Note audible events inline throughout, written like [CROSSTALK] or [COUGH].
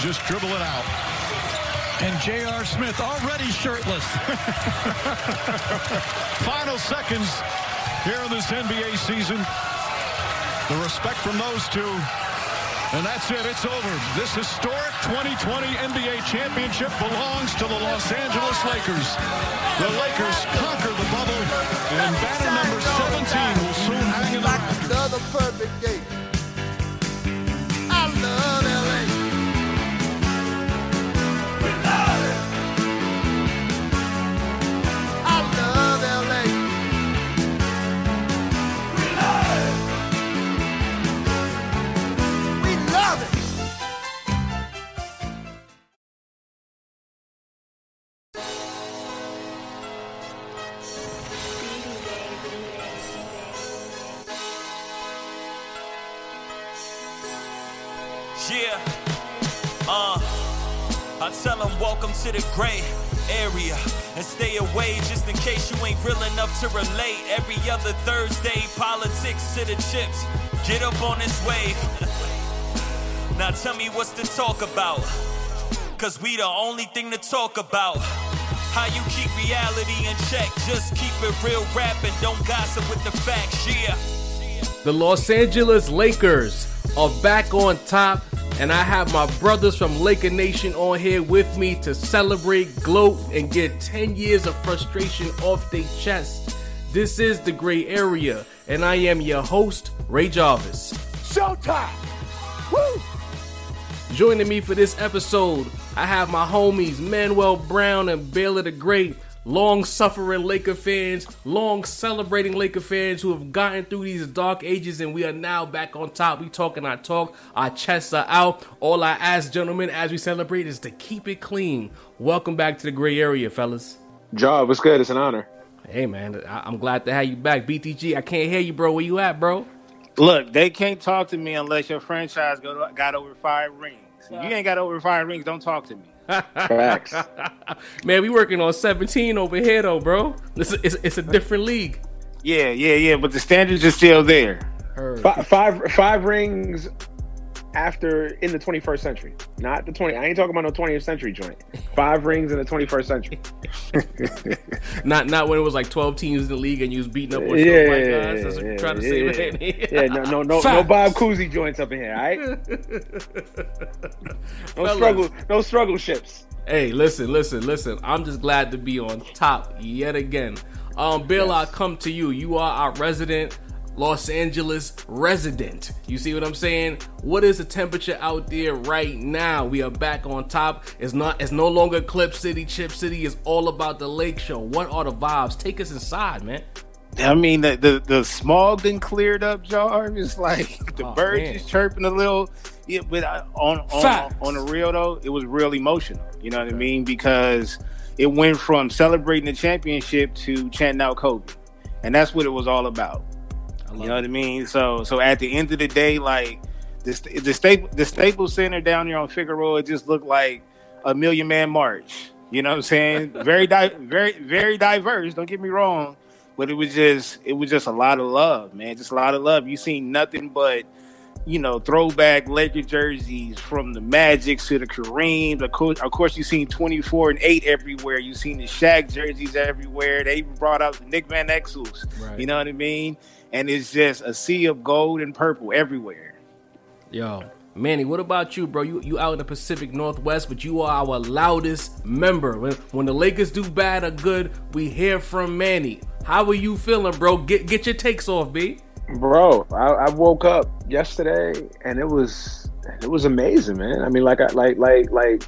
Just dribble it out. And J.R. Smith already shirtless. [LAUGHS] Final seconds here in this NBA season. The respect from those two. And that's it. It's over. This historic 2020 NBA championship belongs to the Los Angeles Lakers. The Lakers conquer the bubble, and banner number 17 will soon hang in the to relate. Every other Thursday, politics to the chips. Get up on this wave. [LAUGHS] now tell me what's to talk about. Cause we the only thing to talk about. How you keep reality in check. Just keep it real rap and don't gossip with the facts. Yeah. The Los Angeles Lakers are back on top, and I have my brothers from Laker Nation on here with me to celebrate, gloat, and get 10 years of frustration off their chest. This is the Gray Area, and I am your host, Ray Jarvis. Showtime. Woo! Joining me for this episode, I have my homies Manuel Brown and Baylor the Great, long suffering Laker fans, long celebrating Laker fans who have gotten through these dark ages and we are now back on top. We talking our talk, our chests are out. All I ask, gentlemen, as we celebrate is to keep it clean. Welcome back to the gray area, fellas. Job, what's good? It's an honor. Hey man, I- I'm glad to have you back. BTG, I can't hear you, bro. Where you at, bro? Look, they can't talk to me unless your franchise go, got over five rings. If you ain't got over five rings, don't talk to me. Facts. [LAUGHS] Man, we working on 17 over here though, bro. It's a, it's, it's a different league. Yeah, yeah, yeah, but the standards are still there. Heard. Fi- five five rings after in the 21st century, not the 20. I ain't talking about no 20th century joint. Five rings in the 21st century. [LAUGHS] Not not when it was like 12 teams in the league and you was beating up on Yeah, yeah, yeah, white yeah, guys. That's what yeah, you're trying to yeah, say, man. Yeah, no, no, no, no [LAUGHS] Bob Cousy joints up in here. All right, [LAUGHS] no Fellas. struggle, no struggle ships. Hey, listen, listen, listen. I'm just glad to be on top yet again. Um, Bill, I come to you. You are our resident Los Angeles resident. You see what I'm saying? What is the temperature out there right now? We are back on top. It's not. It's no longer Clip City, Chip City. It's all about the Lake Show. What are the vibes? Take us inside, man. I mean, the the, the smog been cleared up, Jarvis. [LAUGHS] Like oh, the Oh, birds man. is chirping a little. Yeah, but on on on the real though, it was real emotional. You know what I mean? Because it went from celebrating the championship to chanting out Kobe, and that's what it was all about. You know it. what I mean? So so at the end of the day, like the the Staples the Staples Center down here on Figueroa just looked like a million man march. You know what I'm saying? [LAUGHS] very di- very very diverse. Don't get me wrong, but it was just it was just a lot of love, man. Just a lot of love. You seen nothing but you know throwback Laker jerseys from the Magic to the Kareem. Of course, of course, you seen 24 and eight everywhere. You seen the Shaq jerseys everywhere. They even brought out the Nick Van Exels. Right. You know what I mean? And it's just a sea of gold and purple everywhere. Yo, Manny, what about you, bro? You you out in the Pacific Northwest, but you are our loudest member. When when the Lakers do bad or good, we hear from Manny. How are you feeling, bro? Get get your takes off, B. Bro, I, I woke up yesterday and it was it was amazing, man. I mean, like I like like like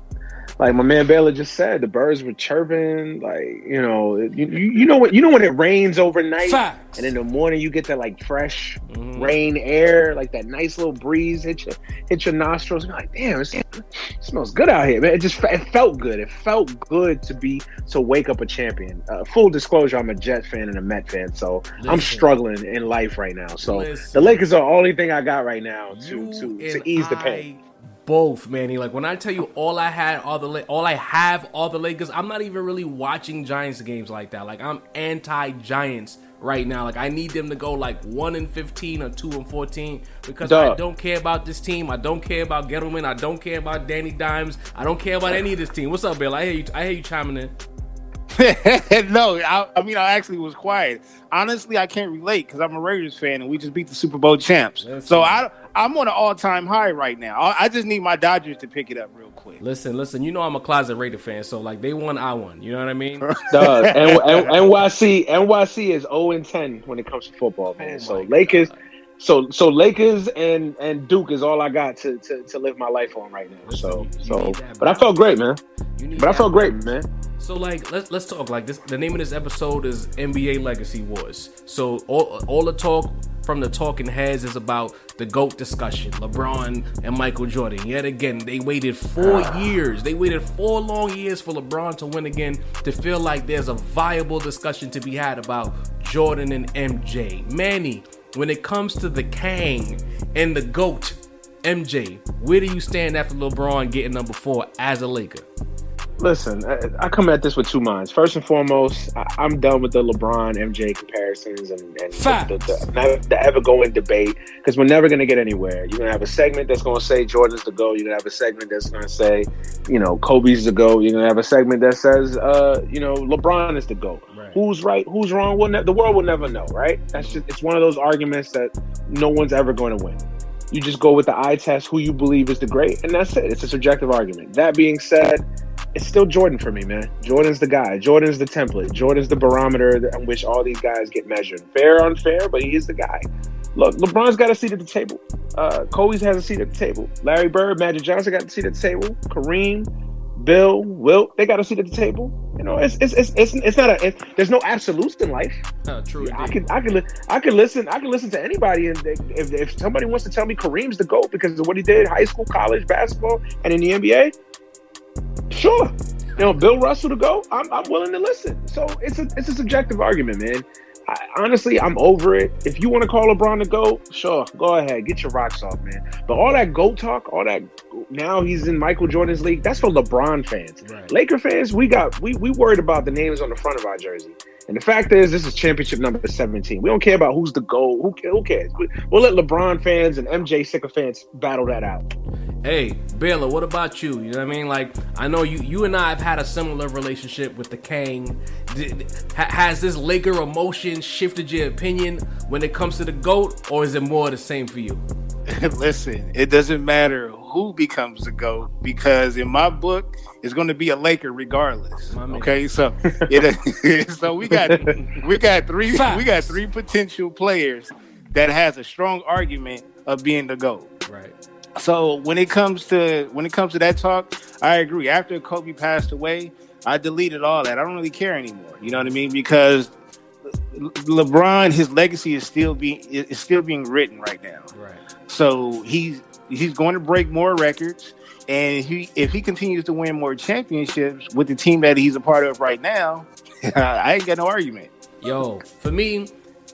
like my man Baylor just said, the birds were chirping. Like you know, you, you know what you know when it rains overnight, Facts. and in the morning you get that like fresh Mhm. rain air, like that nice little breeze hit your hit your nostrils. You're like, damn, it's, it smells good out here, man. It just it felt good. It felt good to be to wake up a champion. Uh, full disclosure, I'm a Jet fan and a Met fan, so I'm struggling in life right now. So Listen. the Lakers are the only thing I got right now to You to, to ease the pain. Both, Manny. Like when I tell you all I had all the all I have all the Lakers. I'm not even really watching Giants games like that. Like I'm anti Giants right now. Like I need them to go like one and fifteen or two and fourteen because I don't care about this team. I don't care about Gettleman. I don't care about Danny Dimes. I don't care about any of this team. What's up, Bill? I hear you. I hear you chiming in. [LAUGHS] no, I, I mean I actually was quiet. Honestly, I can't relate because I'm a Raiders fan and we just beat the Super Bowl champs. Listen. So I I'm on an all time high right now. I, I just need my Dodgers to pick it up real quick. Listen, listen. You know I'm a closet Raider fan, so like they won, I won. You know what I mean? Dog, [LAUGHS] and, and, NYC NYC is 0 and 10 when it comes to football, man. Oh so my Lakers, God. so so Lakers and and Duke is all I got to to, to live my life on right now. Listen, So you- you so, but I felt great, man. You need But I felt great, man. So like let's let's talk like this. The name of this episode is NBA Legacy Wars. So all all the talk from the talking heads is about the GOAT discussion. LeBron and Michael Jordan. Yet again, they waited four years. They waited four long years for LeBron to win again to feel like there's a viable discussion to be had about Jordan and MJ. Manny, when it comes to the Kang and the GOAT, MJ, where do you stand after LeBron getting number four as a Laker? Listen, I, I come at this with two minds. First and foremost, I, I'm done with the LeBron MJ comparisons and, and the, the, the, the ever going debate because we're never going to get anywhere. You're going to have a segment that's going to say Jordan's the go. You're going to have a segment that's going to say, you know, Kobe's the go. You're going to have a segment that says, uh, you know, LeBron is the go. Right. Who's right? Who's wrong? We'll ne- the world will never know, right? That's just it's one of those arguments that no one's ever going to win. You just go with the eye test, who you believe is the great, and that's it. It's a subjective argument. That being said, it's still Jordan for me, man. Jordan's the guy. Jordan's the template. Jordan's the barometer on which all these guys get measured. Fair, or unfair, but he is the guy. Look, LeBron's got a seat at the table. Uh, Kobe's has a seat at the table. Larry Bird, Magic Johnson got a seat at the table. Kareem, Bill, Wilt, they got a seat at the table. You know, it's it's it's it's, it's not a. It, there's no absolutes in life. Uh, true. I indeed. can I can li- I can listen I can listen to anybody and they, if if somebody wants to tell me Kareem's the goat because of what he did high school, college basketball, and in the NBA, sure. You know, Bill Russell to go. I'm, I'm willing to listen. So it's a it's a subjective argument, man. I, honestly, I'm over it. If you want to call LeBron to go, sure, go ahead, get your rocks off, man. But all that GOAT talk, all that now he's in Michael Jordan's league, that's for LeBron fans. Right. Laker fans, we got we we worried about the names on the front of our jersey. And the fact is, this is championship number 17. We don't care about who's the goal. Who, who cares? We, we'll let LeBron fans and MJ sycophants battle that out. Hey, Baylor, what about you? You know what I mean? Like, I know you you and I have had a similar relationship with the Kang. Did, has this Laker emotion shifted your opinion when it comes to the GOAT, or is it more the same for you? [LAUGHS] Listen, it doesn't matter who becomes the GOAT because in my book, it's going to be a Laker regardless. Okay, so [LAUGHS] it, [LAUGHS] so we got we got three Facts. we got three potential players that has a strong argument of being the GOAT. Right. So when it comes to when it comes to that talk, I agree. After Kobe passed away, I deleted all that. I don't really care anymore. You know what I mean? Because Le- LeBron, his legacy is still being is still being written right now. Right. So he's he's going to break more records, and he if he continues to win more championships with the team that he's a part of right now, [LAUGHS] I ain't got no argument. Yo, for me,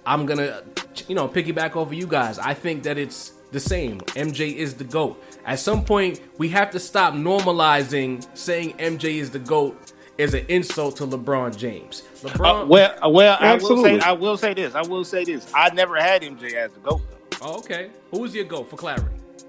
I'm gonna, you know, piggyback over you guys. I think that it's the same. MJ is the GOAT. At some point, we have to stop normalizing saying MJ is the GOAT as an insult to LeBron James. LeBron, Uh, well, uh, well, I will Absolutely. say I will say this. I will say this. I never had MJ as the GOAT. Though. oh, okay. Who's your GOAT for clarity?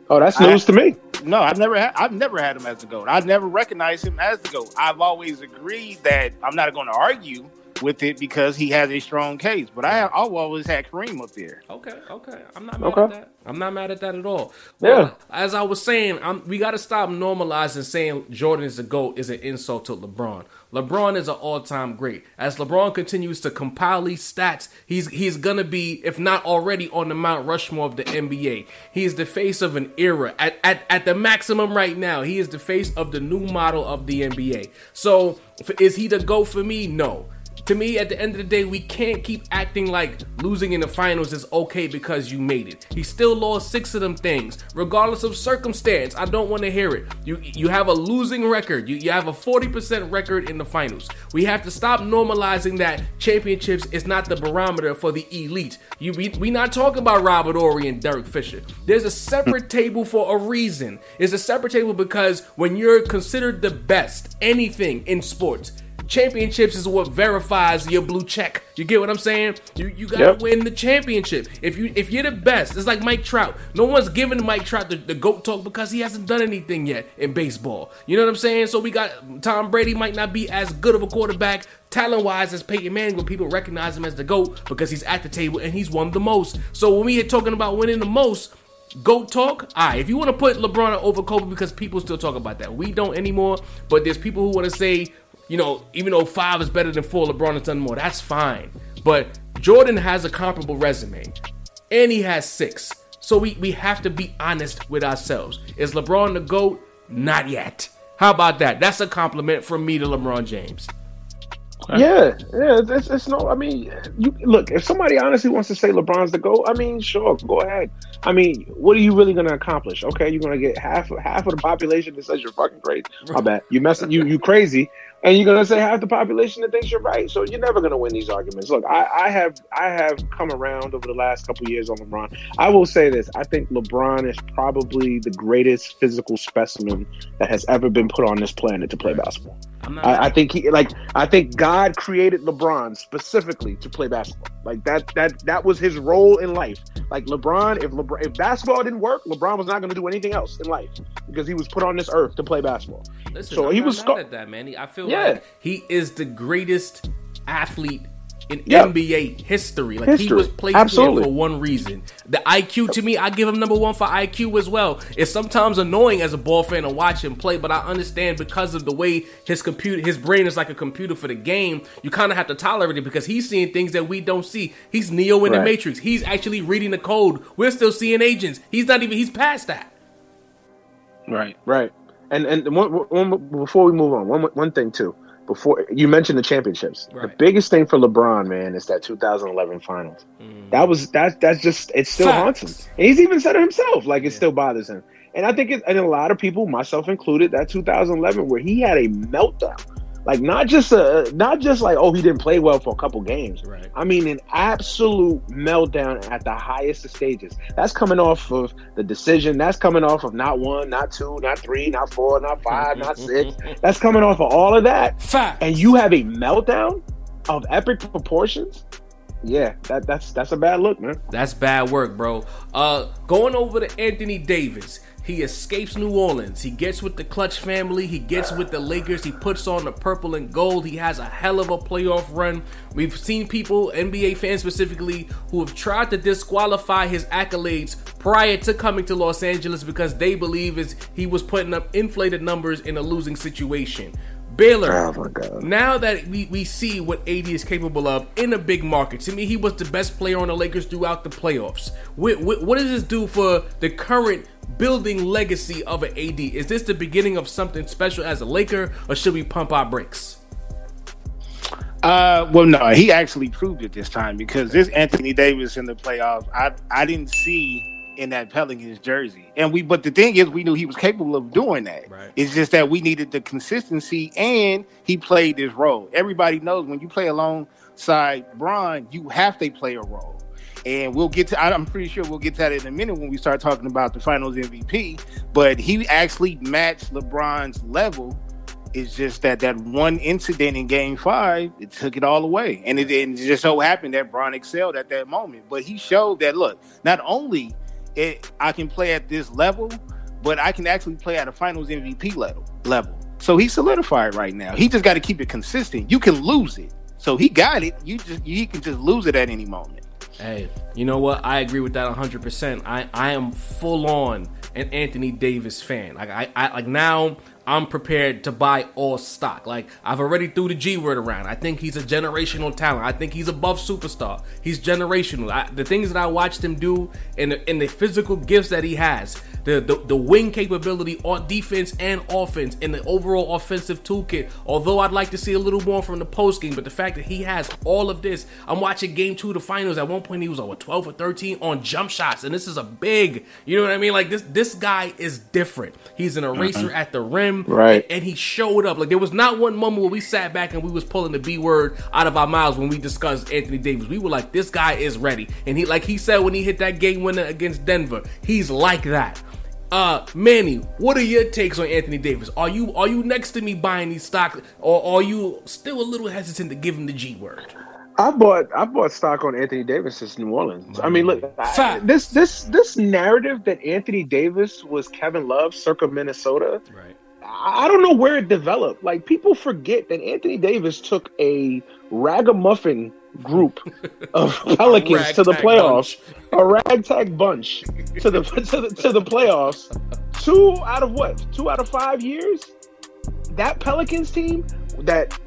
Oh, that's I- news to me. No, I've never had. I've never had him as the goat. I've never recognized him as the goat. I've always agreed that I'm not going to argue with it because he has a strong case. But I, I've always had Kareem up there. Okay, okay. I'm not mad Okay. at that. I'm not mad at that at all. Yeah. As I was saying, I'm, we got to stop normalizing saying Jordan is the GOAT is an insult to LeBron. LeBron is an all-time great. As LeBron continues to compile these stats, he's he's gonna be, if not already, on the Mount Rushmore of the NBA. He is the face of an era. At, at, at the maximum right now, he is the face of the new model of the NBA. So, f- is he the GOAT for me? No to me, at the end of the day, we can't keep acting like losing in the finals is okay because you made it. He still lost six of them things, regardless of circumstance. I don't want to hear it. You you have a losing record. You, you have a 40% record in the finals. We have to stop normalizing that championships is not the barometer for the elite. You we, we not talking about Robert Horry and Derek Fisher. There's a separate hmm. table for a reason. It's a separate table because when you're considered the best, anything in sports, championships is what verifies your blue check. You get what I'm saying? You you gotta Yep. win the championship. If you if you're the best, it's like Mike Trout. No one's giving Mike Trout the, the goat talk because he hasn't done anything yet in baseball. You know what I'm saying? So we got Tom Brady might not be as good of a quarterback talent wise as Peyton Manning, but people recognize him as the GOAT because he's at the table and he's won the most. So when we are talking about winning the most, GOAT talk, alright, if you want to put LeBron over Kobe because people still talk about that. We don't anymore, but there's people who want to say, you know, even though five is better than four, LeBron has done more. That's fine. But Jordan has a comparable resume. And he has six. So we, we have to be honest with ourselves. Is LeBron the GOAT? Not yet. How about that? That's a compliment from me to LeBron James. Yeah, yeah. It's, it's, no. I mean, you look. If somebody honestly wants to say LeBron's the goat, I mean, sure, go ahead. I mean, what are you really going to accomplish? Okay, you're going to get half half of the population that says you're fucking crazy. I bet you messing you you crazy, and you're to say half the population that thinks you're right. So you're never to win these arguments. Look, I, I have I have come around over the last couple years on LeBron. I will say this: I think LeBron is probably the greatest physical specimen that has ever been put on this planet to play basketball. I, I think he like I think God created LeBron specifically to play basketball. Like that that that was his role in life. Like LeBron, if LeBron if basketball didn't work, LeBron was not going to do anything else in life because he was put on this earth to play basketball. Listen, So I'm he was sco- at that, man. I feel Yeah. like he is the greatest athlete in Yeah. NBA history. Like he was placed Absolutely. here for one reason. The IQ to me, I give him number one for IQ as well. It's sometimes annoying as a ball fan to watch him play, but I understand because of the way his computer, his brain is like a computer for the game. You kind of have to tolerate it because he's seeing things that we don't see. He's Neo in the Matrix. He's actually reading the code. We're still seeing agents. He's not even. He's past that. Right, right. And and one, one before we move on, one one thing too. Before you mentioned the championships, the biggest thing for LeBron, man, is that 2011 Finals. Mm. That was that that's just it still haunts him. And he's even said it himself, like it still bothers him. And I think it, and a lot of people, myself included, that 2011 where he had a meltdown, like not just a not just like oh he didn't play well for a couple games. Right. I mean an absolute meltdown at the highest of stages. That's coming off of the decision. That's coming off of not one, not two, not three, not four, not five, not six. That's coming off of all of that. Fact. And you have a meltdown of epic proportions. Yeah, that that's that's a bad look, man. That's bad work, bro. Uh, going over to Anthony Davis. He escapes New Orleans. He gets with the Klutch family. He gets with the Lakers. He puts on the purple and gold. He has a hell of a playoff run. We've seen people, NBA fans specifically, who have tried to disqualify his accolades prior to coming to Los Angeles because they believe is he was putting up inflated numbers in a losing situation. Baylor, Oh, now that we, we see what AD is capable of in a big market, to me, he was the best player on the Lakers throughout the playoffs. What, what, what does this do for the current building legacy of an AD? Is this the beginning of something special as a Laker, or should we pump our brakes? Uh, well, no, he actually proved it this time because this Anthony Davis in the playoffs, I I didn't see in that Pelicans jersey, and we. But the thing is, we knew he was capable of doing that. Right. It's just that we needed the consistency, and he played this role. Everybody knows when you play alongside Bron, you have to play a role. And we'll get to. I'm pretty sure we'll get to that in a minute when we start talking about the Finals MVP. But he actually matched LeBron's level it's just that that one incident in Game Five it took it all away, and it, and it just so happened that Bron excelled at that moment. But he showed that look, not only it, I can play at this level, but I can actually play at a Finals MVP level. Level. So he's solidified right now. He just got to keep it consistent. You can lose it, so he got it. You just he can just lose it at any moment. Hey, you know what? I agree with that 100%. I, I am full on an Anthony Davis fan. Like I, I like now I'm prepared to buy all stock. Like I've already threw the G word around. I think he's a generational talent. I think he's above superstar. He's generational. I, the things that I watched him do and the, and the physical gifts that he has, the, the the wing capability on defense and offense, and the overall offensive toolkit. Although I'd like to see a little more from the post game, but the fact that he has all of this, I'm watching Game Two of the Finals. At one point, he was over 12 or 13 on jump shots, and this is a big. You know what I mean? Like this this guy is different. He's an eraser mm-hmm. at the rim, Right. And, and he showed up. Like there was not one moment where we sat back and we was pulling the B word out of our mouths when we discussed Anthony Davis. We were like, this guy is ready, and he like he said when he hit that game winner against Denver, he's like that. Uh, Manny, what are your takes on Anthony Davis? Are you are you next to me buying these stocks, or are you still a little hesitant to give him the G word? I bought I bought stock on Anthony Davis since New Orleans. I mean, look, I, this this this narrative that Anthony Davis was Kevin Love circa Minnesota. Right. I don't know where it developed. Like people forget that Anthony Davis took a ragamuffin group of [LAUGHS] Pelicans to the playoffs, a ragtag bunch to the [LAUGHS] to the to the playoffs. Two out of what? Two out of five years. That Pelicans team that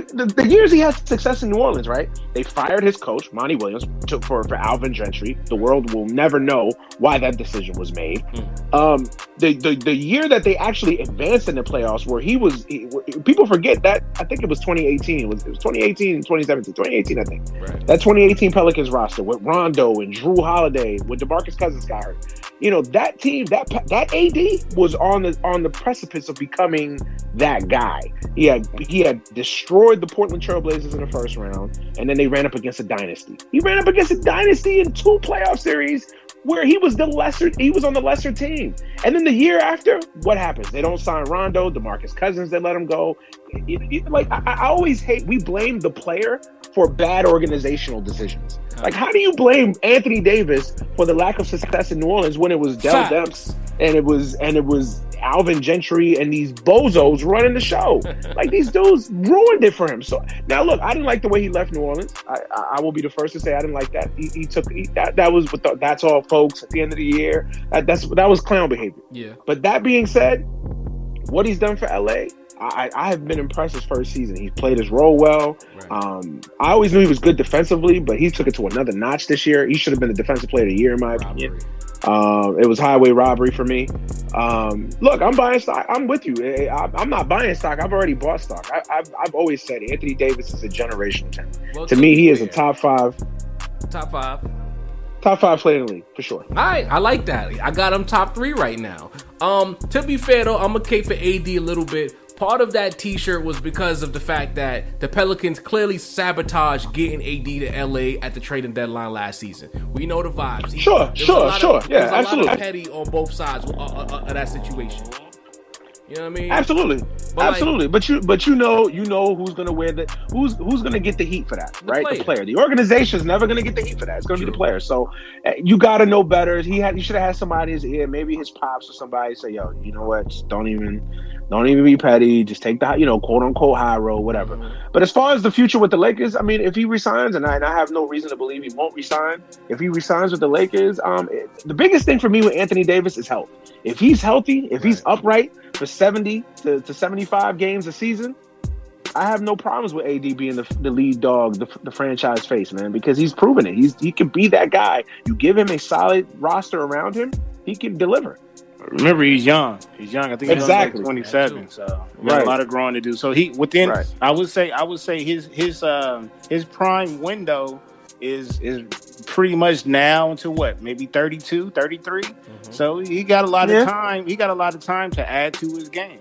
the, the years he had success in New Orleans, right? They fired his coach, Monty Williams, took for, for Alvin Gentry. The world will never know why that decision was made. Um, the, the the year that they actually advanced in the playoffs, where he was, he- people forget that. I think it was 2018. It was, it was 2018 and 2017. 2018, I think. Right. That 2018 Pelicans roster with Rondo and Jrue Holiday, with DeMarcus Cousins got hurt. You know that team, that that AD was on the on the precipice of becoming that guy. He had he had destroyed the Portland Trailblazers in the first round, and then they ran up against a dynasty. He ran up against a dynasty in two playoff series where he was the lesser he was on the lesser team. And then the year after, what happens? They don't sign Rondo, DeMarcus Cousins, they let him go. It- it- like I, I always hate we blame the player for bad organizational decisions. Like how do you blame Anthony Davis for the lack of success in New Orleans when it was Dell Demps and it was and it was Alvin Gentry and these bozos running the show. [LAUGHS] like these dudes ruined it for him. So now look, I didn't like the way he left New Orleans. I, I, I will be the first to say I didn't like that. He, he took he, that. That was the, that's all, folks. At the end of the year, that, that's that was clown behavior. Yeah. But that being said, what he's done for LA, I, I have been impressed his first season. He's played his role well. Right. Um, I always knew he was good defensively, but he took it to another notch this year. He should have been the defensive player of the year, in my opinion. Robbery. Um, it was highway robbery for me. Um, look, I'm buying stock. I'm with you. Eh, I, I'm not buying stock. I've already bought stock. I, I've, I've always said Anthony Davis is a generational talent. Well, To me, he is a top five, top five. top five player in the league for sure. All right, I like that. I got him top three right now. Um, to be fair though, I'm gonna cape for AD a little bit. Part of that T-shirt was because of the fact that the Pelicans clearly sabotaged getting AD to LA at the trading deadline last season. We know the vibes. Sure, sure, of- sure. there Yeah, a lot of absolutely. petty on both sides of, of- of- of that situation. You know what I mean? Absolutely, But, like- absolutely. but you, but you know, you know who's gonna wear the who's who's gonna get the heat for that, right? player. The player. The organization is never gonna get the heat for that. It's gonna be the player. So uh, you got to know better. He had, he should have had somebody in his ear, maybe his pops or somebody say, "Yo, you know what? Just don't even, don't even be petty. Just take the, you know, quote unquote high road, whatever." But as far as the future with the Lakers, I mean, if he resigns, and I, and I have no reason to believe he won't resign, if he resigns with the Lakers, um, it- the biggest thing for me with Anthony Davis is health. If he's healthy, if he's upright for 70 to, to 75 games a season, I have no problems with AD being the, the lead dog, the, the franchise face, man, because he's proven it. He's he can be that guy. You give him a solid roster around him, he can deliver. Remember, he's young. He's young. I think he's Exactly. like 27. So Right. a lot of growing to do. So he within. Right. I would say. I would say his his um his prime window is is pretty much now until what maybe 32 33 mm-hmm. so he got a lot Yeah. of time he got a lot of time to add to his game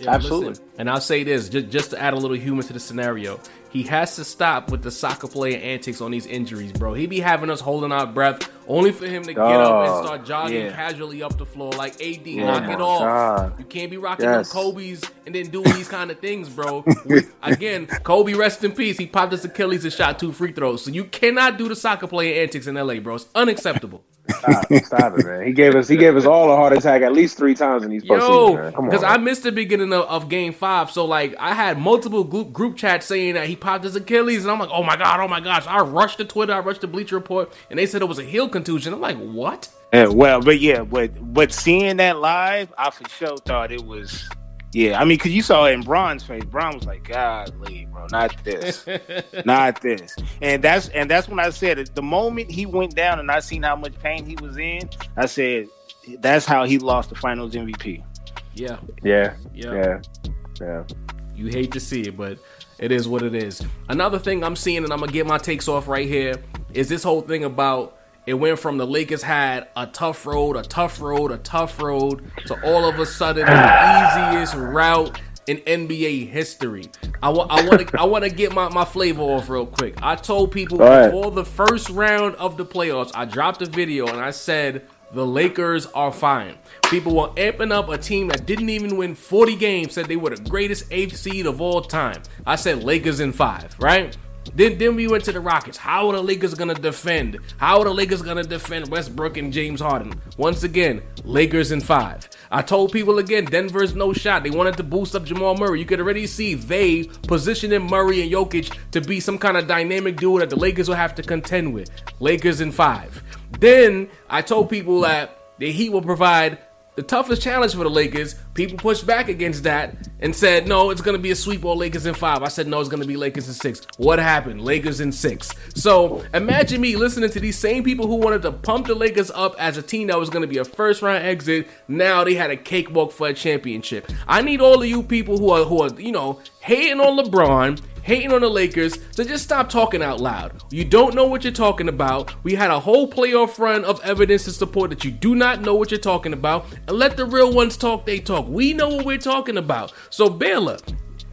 Yeah, Absolutely. listen, And I'll say this, just, just to add a little humor to the scenario, he has to stop with the soccer player antics on these injuries, bro. He be having us holding our breath only for him to get up and Oh, start jogging yeah. casually up the floor like AD. Oh knock it off. God. You can't be rocking Yes. them Kobe's and then doing these kind of things, bro. [LAUGHS] Again, Kobe, rest in peace. He popped his Achilles and shot two free throws. So you cannot do the soccer player antics in LA, bro. It's unacceptable. Stop, stop it, man. He gave us he gave us all a heart attack at least three times in these postseason. Yo. Come on, because I missed the beginning of, of Game Five, so like I had multiple group group chats saying that he popped his Achilles, and I'm like, oh my god, oh my gosh! I rushed to Twitter, I rushed to Bleacher Report, and they said it was a heel contusion. I'm like, what? Yeah, well, but yeah, but but seeing that live, I for sure thought it was. Yeah, I mean, because you saw it in Bron's face. Braun was like, "Golly, bro, not this, [LAUGHS] not this." And that's and that's when I said it. The moment he went down and I seen how much pain he was in, I said, "That's how he lost the Finals MVP." Yeah, Yeah, yeah, yeah, yeah. You hate to see it, but it is what it is. Another thing I'm seeing, and I'm gonna get my takes off right here, is this whole thing about it went from the Lakers had a tough road, a tough road, a tough road, to all of a sudden the easiest route in NBA history. I want, I want to, I want to get my, my flavor off real quick. I told people Go before the first round of the playoffs, I dropped a video and I said The Lakers are fine. People were amping up a team that didn't even win 40 games, said they were the greatest eighth seed of all time. I said Lakers in five, right? Then, then we went to the Rockets. How are the Lakers gonna defend? How are the Lakers gonna defend Westbrook and James Harden? Once again, Lakers in five. I told people again, Denver's no shot. They wanted to boost up Jamal Murray. You could already see they positioning Murray and Jokic to be some kind of dynamic duo that the Lakers will have to contend with. Lakers in five. Then I told people that the Heat will provide the toughest challenge for the Lakers. People pushed back against that and said, no, it's going to be a sweep or Lakers in five. I said, no, it's going to be Lakers in six. What happened? Lakers in six. So imagine me listening to these same people who wanted to pump the Lakers up as a team that was going to be a first round exit. Now they had a cakewalk for a championship. I need all of you people who are, who are, you know, hating on LeBron, hating on the Lakers, so just stop talking out loud. You don't know what you're talking about. We had a whole playoff run of evidence to support that you do not know what you're talking about, and let the real ones talk they talk. We know what we're talking about. So, Baylor,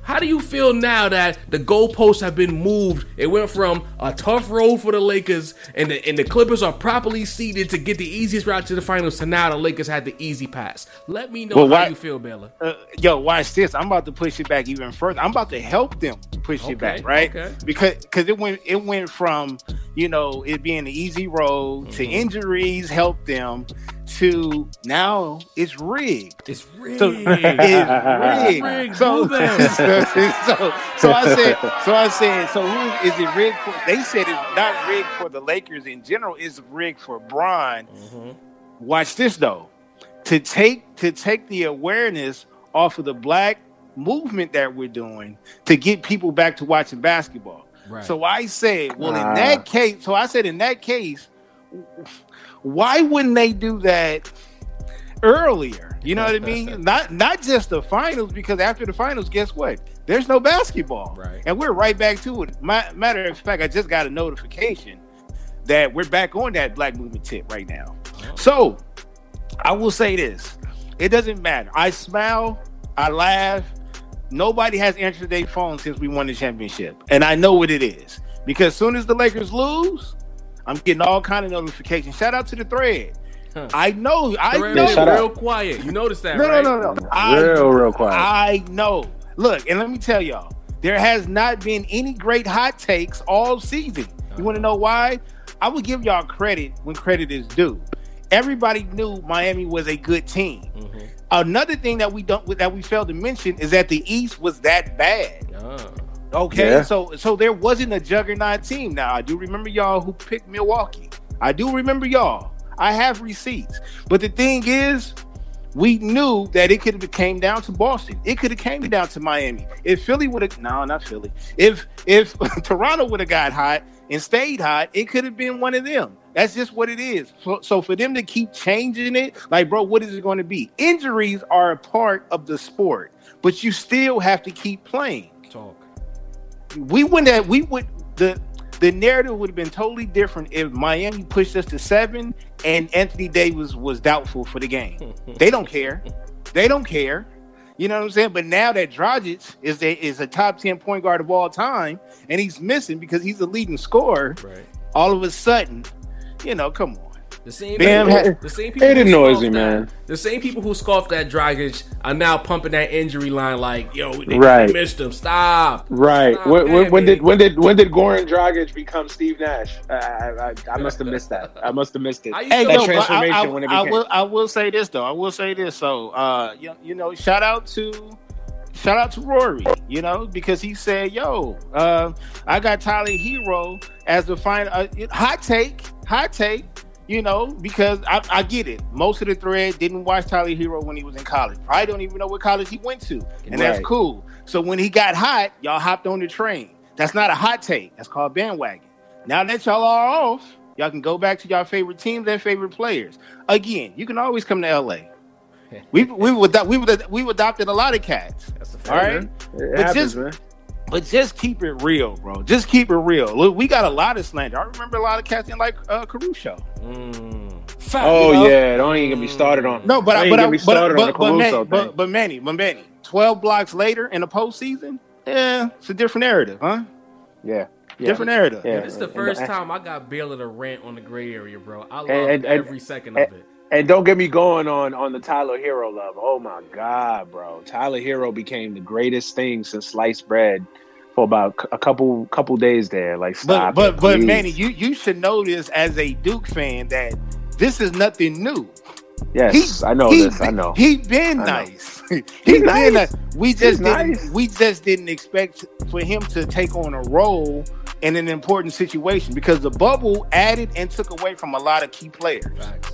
how do you feel now that the goalposts have been moved? It went from a tough road for the Lakers, and the, and the Clippers are properly seeded to get the easiest route to the finals. To now the Lakers had the easy pass. Let me know Well, how you feel, Baylor. Uh, yo, watch this. I'm about to push it back even further. I'm about to help them push Okay, it back, right? okay. Because because it went it went from you know it being an easy road to Mm-hmm. injuries help them to now it's rigged. It's rigged. So [LAUGHS] it's rigged. rigged. So, Who [LAUGHS] so, so I said, so I said, so who is it rigged for? They said it's not rigged for the Lakers in general. It's rigged for Bron. Mm-hmm. Watch this though, to take to take the awareness off of the black movement that we're doing to get people back to watching basketball. Right. So I said, well, Ah. in that case, so I said, in that case, why wouldn't they do that earlier? You know what I mean? [LAUGHS] not not just the finals, because after the finals, guess what? There's no basketball, Right. and we're right back to it. Ma- matter of fact, I just got a notification that we're back on that black movement tip right now. Oh. So I will say this: it doesn't matter. I smile, I laugh. Nobody has answered their phone since we won the championship, and I know what it is because soon as the Lakers lose, I'm getting all kind of notifications. Shout out to the thread. Huh. I know. I Real, know. shout real out. quiet. You noticed that, No, right? no, no, no. I, Real, real quiet. I know. Look, and let me tell y'all, there has not been any great hot takes all season. You want to know why? I would give y'all credit when credit is due. Everybody knew Miami was a good team. Mm-hmm. Another thing that we don't that we failed to mention is that the East was that bad. Okay, Yeah. so so there wasn't a juggernaut team. Now I do remember y'all who picked Milwaukee. I do remember y'all. I have receipts. But the thing is, we knew that it could have came down to Boston. It could have came down to Miami. If Philly would have no, not Philly. If if [LAUGHS] Toronto would have got hot and stayed hot, it could have been one of them. That's just what it is. So, so for them to keep changing it, like bro, what is it going to be? Injuries are a part of the sport, but you still have to keep playing. We wouldn't have we would the the narrative would have been totally different if Miami pushed us to seven and Anthony Davis was doubtful for the game. [LAUGHS] they don't care. They don't care. You know what I'm saying? But now that Dragic is a is a top 10 point guard of all time and he's missing because he's a leading scorer, Right. all of a sudden, you know, come on. The same, Bam people, had- the same people It who annoys scoffed me, at- man. The same people who scoffed at Dragic are now pumping that injury line like, yo, they, Right. they missed him. Stop. Right. Stop When, when, when did when did when did Goran Dragic become Steve Nash? I I, I, I must have missed that. I must have missed it. Hey, that yo, but I, transformation I, when it I will I will say this though. I will say this. So uh you, you know, shout out to shout out to Rory, you know, because he said, yo, uh, I got Tyler Herro as the final uh, hot take, hot take, you know, because I, I get it. Most of the thread didn't watch Tyler Herro when he was in college. I don't even know what college he went to. And that's cool. So when he got hot, y'all hopped on the train. That's not a hot take. That's called bandwagon. Now that y'all are off, y'all can go back to y'all favorite teams and favorite players. Again, you can always come to LA. We we would we would we've adopted a lot of cats. That's a All fact. right, It But happens, just- man. But just keep it real, bro. Just keep it real. Look, we got a lot of slander. I remember a lot of cats in like uh, Caruso. Mm. Oh you know? yeah, don't even get me started on. No, but don't I, even but get I, me but, started on the but, but, Manny, Caruso but, thing. but Manny, but Manny, twelve blocks later in the postseason, yeah, it's a different narrative, huh? Yeah, yeah. Different narrative. Yeah. This is the first and- time I got Baylor to rant on the gray area, bro. I love And- and- every second of it. And don't get me going on on the Tyler Herro love. Oh my god, bro! Tyler Herro became the greatest thing since sliced bread for about a couple couple days there. Like stop, but it, but please. Manny, you you should know this as a Duke fan that this is nothing new. yes, I know he, this. I know. He been I know. nice. [LAUGHS] he He's been nice. nice. We He's just didn't nice. we just didn't expect for him to take on a role in an important situation because the bubble added and took away from a lot of key players.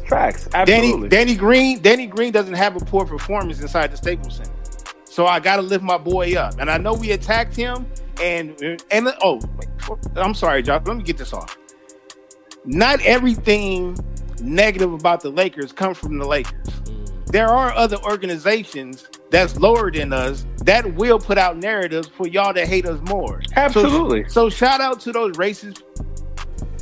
Facts, Danny absolutely. Danny Green Danny Green doesn't have a poor performance inside the Staples Center. So I got to lift my boy up. And I know we attacked him and and oh, I'm sorry, Josh. Let me get this off. Not everything negative about the Lakers comes from the Lakers. Mm. There are other organizations that's lower than us that will put out narratives for y'all to hate us more. Absolutely. So, shout out to those racist.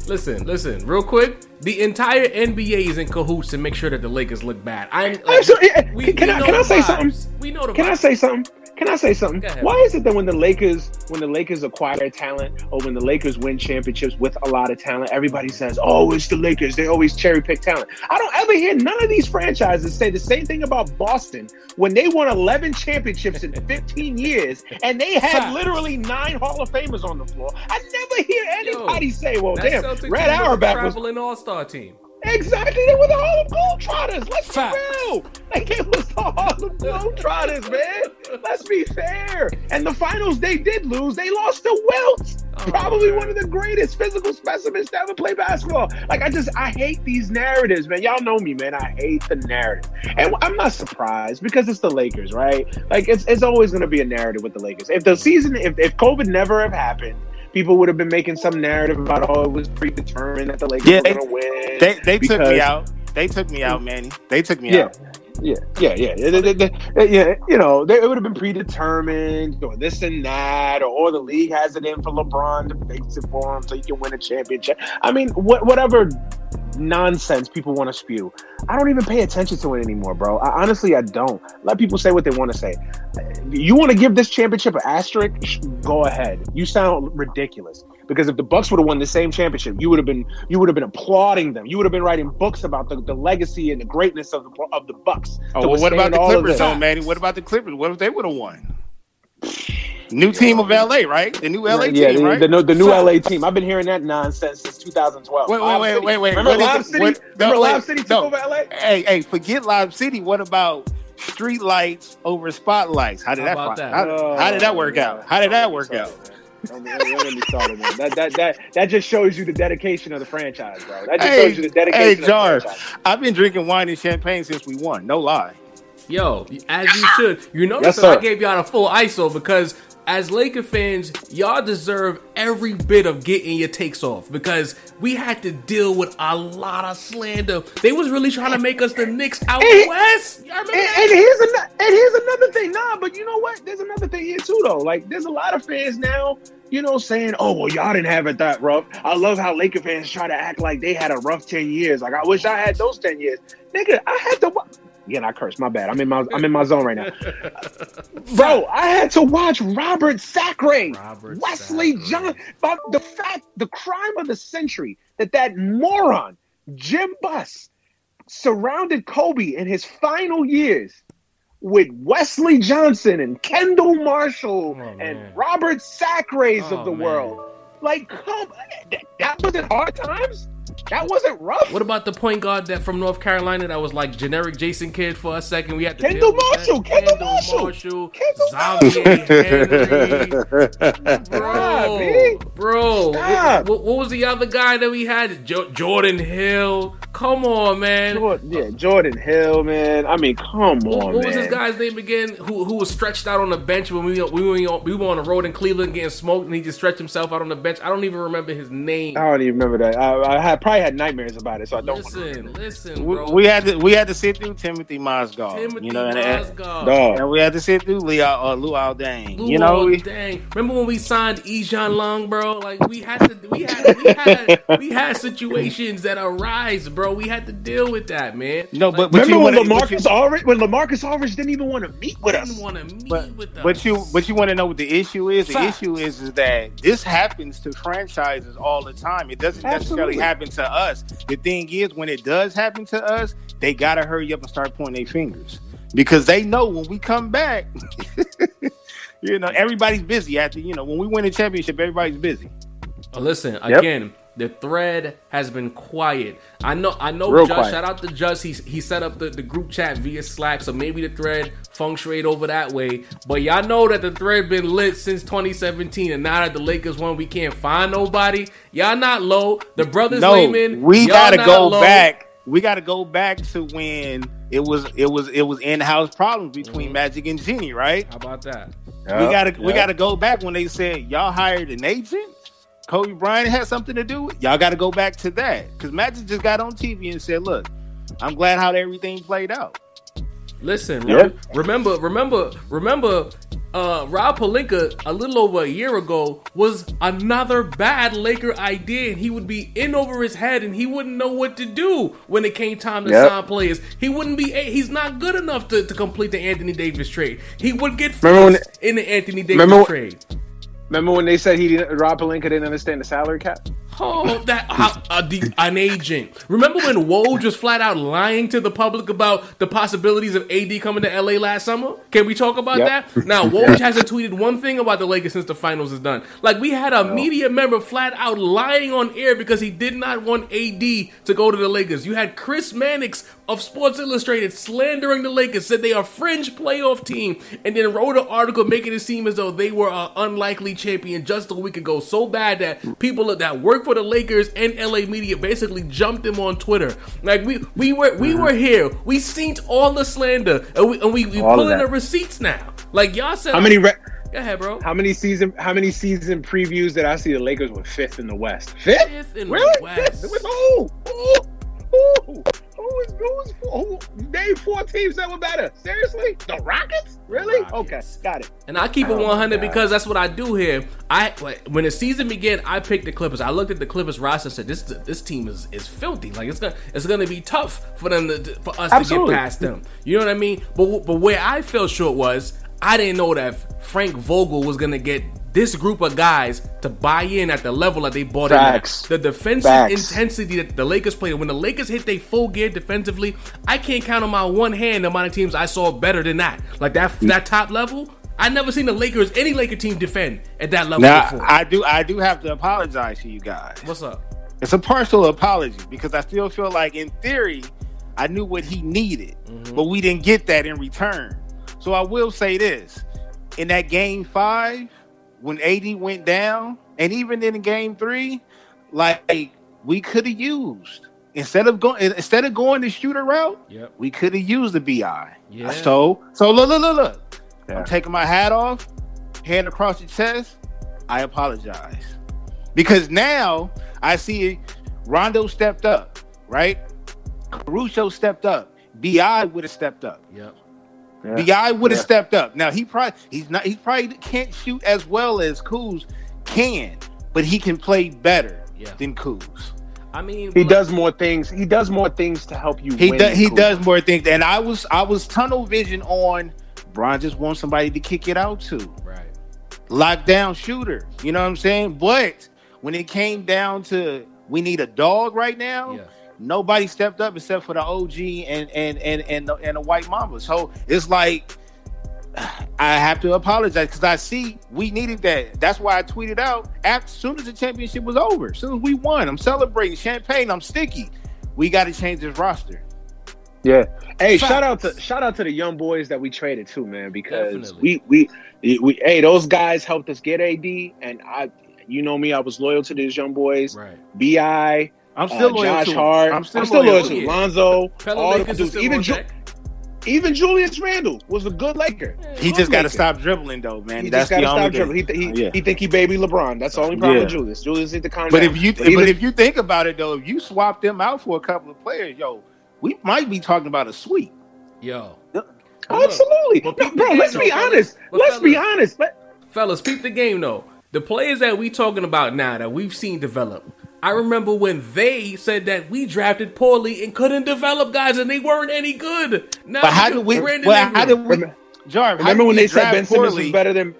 Listen, listen, real quick. The entire NBA is in cahoots to make sure that the Lakers look bad. I'm like, Absolutely. Yeah. we, Can we I- can I say something? We know the Can I say something? Can I say something? Ahead. Why is it that when the Lakers when the Lakers acquire talent or when the Lakers win championships with a lot of talent, everybody says, "Oh, it's the Lakers. They always cherry pick talent." I don't ever hear none of these franchises say the same thing about Boston when they won 11 championships in [LAUGHS] 15 years and they had literally nine Hall of Famers on the floor. I never hear anybody Yo, say, "Well, damn, Celtic Red Auerbach was traveling all-star team. Exactly, they were the Harlem Globetrotters. Let's Facts. be real. Like it was the Harlem Globetrotters, man. Let's be fair. And the finals they did lose. They lost to Wilt. Oh, Probably man. one of the greatest physical specimens to ever play basketball. Like I just I hate these narratives, man. Y'all know me, man. I hate the narrative. And I'm not surprised because it's the Lakers, right? Like it's it's always gonna be a narrative with the Lakers. If the season if, if COVID never have happened, people would have been making some narrative about oh it was predetermined that the Lakers Yeah, were they- gonna win. They they took me out. They took me out, Manny. They took me Yeah. out. Yeah, yeah, yeah, yeah. They- they- they- yeah, you know, they, it would have been predetermined, or this and that, or, or the league has it in for LeBron to fix it for him so he can win a championship. I mean, what, whatever nonsense people want to spew, I don't even pay attention to it anymore, bro. I, honestly, I don't. Let people say what they want to say. You want to give this championship an asterisk? Go ahead. You sound ridiculous. Because if the Bucks would have won the same championship, you would have been you would have been applauding them. You would have been writing books about the, the legacy and the greatness of the of the Bucks. Oh, well, what about the Clippers, though, Manny? What about the Clippers? What if they would have won? New team of LA, right? The new LA yeah, team, the, right? the, new- the new Fact. LA team. I've been hearing that nonsense since 2012. Wait, wait, wait, wait, wait. Remember What Live? City? What- Remember no, Live wait, City took no. over LA? Hey, hey, forget Lob City. What about street lights over spotlights? How did How that, about that? How, how oh, did that work out? How did that work out? Don't get don't get started. That, that, that, that just shows you the dedication of the franchise, bro. That just Hey, shows you the dedication. hey, dedication Jar, of the franchise. I've been drinking wine and champagne since we won. No lie. Yo, as you should. You notice Yes, that I gave y'all a full ISO because as Laker fans, y'all deserve every bit of getting your takes off because we had to deal with a lot of slander. They was really trying to make us the Knicks out Hey, west. Y'all remember And, that? and here's another, and here's another thing. Nah, but you know what? There's another thing here too, though. Like, there's a lot of fans now, you know, saying, "Oh, well, y'all didn't have it that rough." I love how Laker fans try to act like they had a rough ten years. Like, I wish I had those ten years, nigga. I had to. Again, I curse. My bad. I'm in my I'm in my zone right now, [LAUGHS] bro. I had to watch Robert Sacre, Robert Wesley Sacre. John. But the fact, the crime of the century that that moron Jim Buss surrounded Kobe in his final years with Wesley Johnson and Kendall Marshall Oh, and man. Robert Sacres Oh, of the man. world. Like, come, that, that wasn't hard times. That wasn't rough. What about the point guard that from North Carolina that was like generic Jason Kidd for a second? We had to Kendall deal with that. Marshall, Kendall Marshall. Kendall Xavier Henry, [LAUGHS] bro, Stop, bro. Stop. What, what was the other guy that we had? Jo- Jordan Hill. Come on, man. Jordan, yeah, Jordan Hill, man. I mean, come What, on, what was this guy's name again? Who who was stretched out on the bench when we we were on, we were on the road in Cleveland getting smoked, and he just stretched himself out on the bench. I don't even remember his name. I don't even remember that. I, I had probably had nightmares about it, so I don't. wanna Listen, remember. listen, We, bro. we had to we had to sit through Timothy Mozgov. Timothy you know, and, and, and we had to sit through Leo uh, Luol Deng. Luol you know, we, dang. Remember when we signed Ejon John Long, bro. Like we had to, we had, we had, we had situations that arise, bro. We had to deal with that, man. No, but but Remember when wanna, but Lamarcus you, Aldridge when Lamarcus Aldridge didn't even want to meet with Didn't us? want to meet but, with us. but you but you want to know what the issue is? The Facts. issue is is that this happens to franchises all the time. It doesn't necessarily Absolutely. Happen to us. The thing is, when it does happen to us, they gotta hurry up and start pointing their fingers because they know when we come back. [LAUGHS] you know, everybody's busy after you know when we win a championship. Everybody's busy. Listen Yep. again. The thread has been quiet. I know. I know. Real Just quiet. shout out to Just. He he set up the, the group chat via Slack, so maybe the thread functionate over that way. But y'all know that the thread been lit since 2017, and now that the Lakers won, we can't find nobody. Y'all not low. The brothers No, Layman, we y'all gotta not go low. back. We gotta go back to when it was it was it was in house problems between Mhm. Magic and Jeanie, right? How about that? we gotta we gotta go back when they said y'all hired an agent. Kobe Bryant had something to do with. Y'all got to go back to that because Magic just got on TV and said, "Look, I'm glad how everything played out." Listen, Yeah. remember, remember, remember. Uh, Rob Pelinka a little over a year ago was another bad Laker idea, and he would be in over his head, and he wouldn't know what to do when it came time to Yep. sign players. He wouldn't be. He's not good enough to, to complete the Anthony Davis trade. He would get Remember when- in the Anthony Davis Remember trade. Remember when they said he didn't, Rob Pelinka didn't understand the salary cap? Oh, that how, uh, the, an agent. Remember when Woj was flat out lying to the public about the possibilities of AD coming to LA last summer? Can we talk about Yep. that? Now, [LAUGHS] Woj hasn't tweeted one thing about the Lakers since the finals is done. Like we had a media member flat out lying on air because he did not want AD to go to the Lakers. You had Chris Mannix of Sports Illustrated slandering the Lakers, said they are a fringe playoff team, and then wrote an article making it seem as though they were an unlikely champion just a week ago. So bad that people that work for the Lakers and LA media basically jumped them on Twitter. Like we we were we were mm-hmm. here. We seen all the slander, and we and we, we pulling the receipts now. Like y'all said, How many re- Go ahead, bro. how many season how many season previews did I see the Lakers were fifth in the West? Fifth? Fifth in the really? West. Fifth? With who? Who? Who? Who is who is who? Name four teams that were better. Seriously? The Rockets? Really? Rockets. Okay, got it. And I keep it Oh 100 because that's what I do here. I when the season began, I picked the Clippers. I looked at the Clippers roster and said, "This this team is, is filthy. Like it's gonna it's gonna be tough for them to, for us Absolutely. to get past them. You know what I mean? But but where I fell short was I didn't know that Frank Vogel was gonna get this group of guys to buy in at the level that they bought Facts. in. at. The defensive Facts. intensity that the Lakers played. When the Lakers hit their full gear defensively, I can't count on my one hand the amount of teams I saw better than that. Like that that top level. I never seen the Lakers, any Laker team defend at that level Now, before. I do I do have to apologize to you guys. What's up? It's a partial apology because I still feel like, in theory, I knew what he needed, Mm-hmm. but we didn't get that in return. So I will say this: in that game five, when AD went down, and even in game three, like we could have used instead of going instead of going the shooter route, Yep. we could have used the bi. Yeah. So so look look look look. Yeah. I'm taking my hat off, hand across your chest. I apologize because now I see Rondo stepped up, right? Caruso stepped up. Bi would have stepped up. Yep. Bi would have Yeah. stepped up. Now he probably he's not he probably can't shoot as well as Kuz can, but he can play better Yeah. than Kuz. I mean, He like- does more things. He does more things to help you. He win does. He Kuzma. does more things, and I was I was tunnel vision on. Bron just wants somebody to kick it out to. Right. lockdown shooter. You know what I'm saying? But when it came down to we need a dog right now, Yeah. Nobody stepped up except for the OG and and and and the, and the White Mamba. So it's like [SIGHS] I have to apologize because I see we needed that. That's why I tweeted out as soon as the championship was over, as soon as we won. I'm celebrating champagne. I'm sticky. We got to change this roster. Yeah. Hey, Facts. shout out to shout out to the young boys that we traded too, man. Because Definitely. we, we we hey, those guys helped us get AD, and I, you know me, I was loyal to these young boys. Right. Bi, I'm still uh, loyal Josh to him. Hart. I'm still, loyal, loyal, to to yeah. Lonzo. Pella all the Lakers is dudes. Even Ju- even Julius Randle was a good Laker. He Good just got to stop dribbling though, man. He That's just got to stop dribbling. He, he, Yeah. he think he baby LeBron. That's the only problem with Yeah. Julius. Julius need to calm But if you But even- but if you think about it though, if you swap them out for a couple of players, yo, we might be talking about a sweep. Yo. absolutely, But No, bro. Let's be honest. But Let's be honest. Let, Fellas, peep the game though. the players that we talking about now that we've seen develop. I remember when they said that we drafted poorly and couldn't develop guys, and they weren't any good. Now But how look did we? Brandon Well, how Ingram. did we? Jar, Remember when they said Ben Simmons was better than?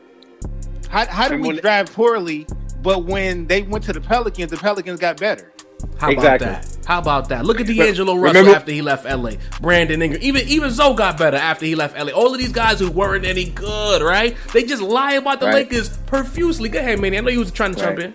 How, how did we when- draft poorly? But when they went to the Pelicans, the Pelicans got better. How Exactly. about that? How about that? Look at D'Angelo Russell remember- after he left LA. Brandon Ingram. Even even Zoe got better after he left LA. All of these guys who weren't any good, right? They just lie about the Right. Lakers profusely. Go ahead, Manny. I know you was trying to jump in.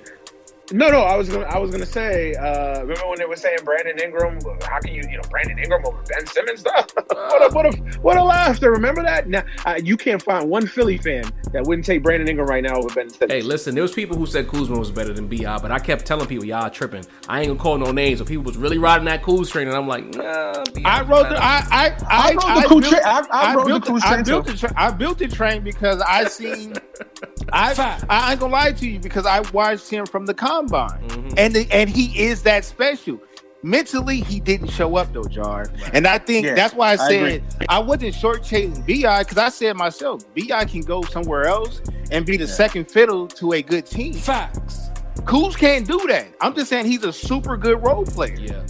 No, no, I was gonna, I was gonna say. Uh, remember when they were saying Brandon Ingram? How can you, you know, Brandon Ingram over Ben Simmons? [LAUGHS] what a, what a, what a laughter! Remember that? Now uh, you can't find one Philly fan that wouldn't take Brandon Ingram right now over Ben Simmons. Hey, listen, there was people who said Kuzma was better than Bi, but I kept telling people y'all tripping. I ain't gonna call no names. So people was really riding that Kuz train, and I'm like, nah. B.I. I wrote the. I I I, I rode the cool built- train- I- I rode the built cool I train, built too. the tra- I built the train because I [LAUGHS] seen. I I ain't gonna lie to you because I watched him from the combine, Mm-hmm. and the, and he is that special. Mentally, he didn't show up though, Jar, and I think Yeah, that's why I I said I, wasn't shortchanging Bi because I said myself, Bi can go somewhere else and be the second fiddle to a good team. Facts. Kuz can't do that. I'm just saying he's a super good role player. Yeah.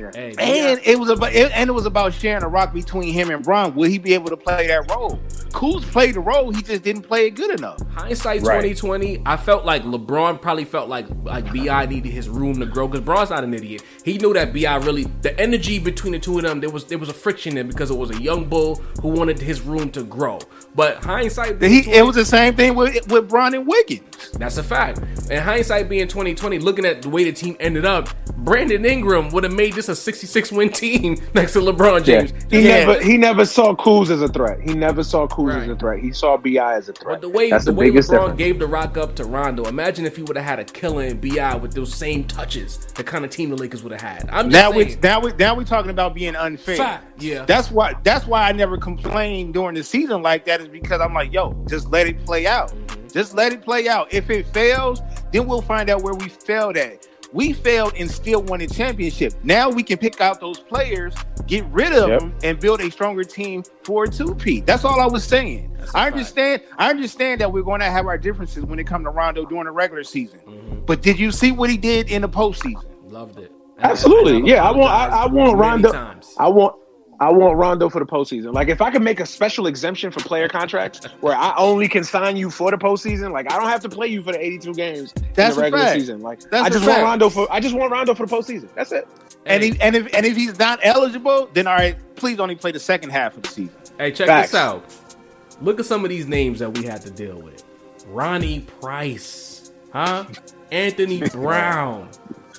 Yeah. Hey, And it was about it, and it was about sharing a rock between him and Bron. Will he be able to play that role? Kuz played the role, he just didn't play it good enough. Hindsight Right. 2020, I felt like LeBron probably felt like like Bi needed his room to grow because Bron's not an idiot. He knew that Bi really the energy between the two of them there was there was a friction there because it was a young bull who wanted his room to grow. But hindsight, He, it was the same thing with with Bron and Wiggins. that's a fact. And hindsight being 2020, looking at the way the team ended up, Brandon Ingram would have made this a 66 win team [LAUGHS] next to LeBron James. Yeah. James. He Yeah. never he never saw Kuz as a threat. He never saw Kuz as a Right. threat. He saw Bi as a threat. But the way That's the, the, way biggest LeBron difference. gave the rock up to Rondo, imagine if he would have had a killer in Bi with those same touches, the kind of team the Lakers would have had. I'm just Now saying. we now we now we talking about being unfair. Fact, yeah. That's why that's why I never complained during the season like that is because I'm like, yo, just let it play out. Mm-hmm. Just let it play out. If it fails, then we'll find out where we failed at. We failed and still won a championship. Now we can pick out those players, get rid of Yep. them, and build a stronger team for a two-peat. That's all I was saying. a I fact. understand. I understand that we're going to have our differences when it comes to Rondo during the regular season. Mm-hmm. But did you see what he did in the postseason? Loved it. And Absolutely. I've yeah, I want I, I want many Rondo. times. I want I want Rondo for the postseason. Like if I could make a special exemption for player contracts where I only can sign you for the postseason, like I don't have to play you for the 82 games That's in the regular fact. season. Like That's I a just want fact. Rondo for I just want Rondo for the postseason. That's it. And Hey. he, and if and if he's not eligible, then all right, please only play the second half of the season. Hey, check Facts. this out. Look at some of these names that we had to deal with. Ronnie Price, huh? Anthony [LAUGHS] Brown,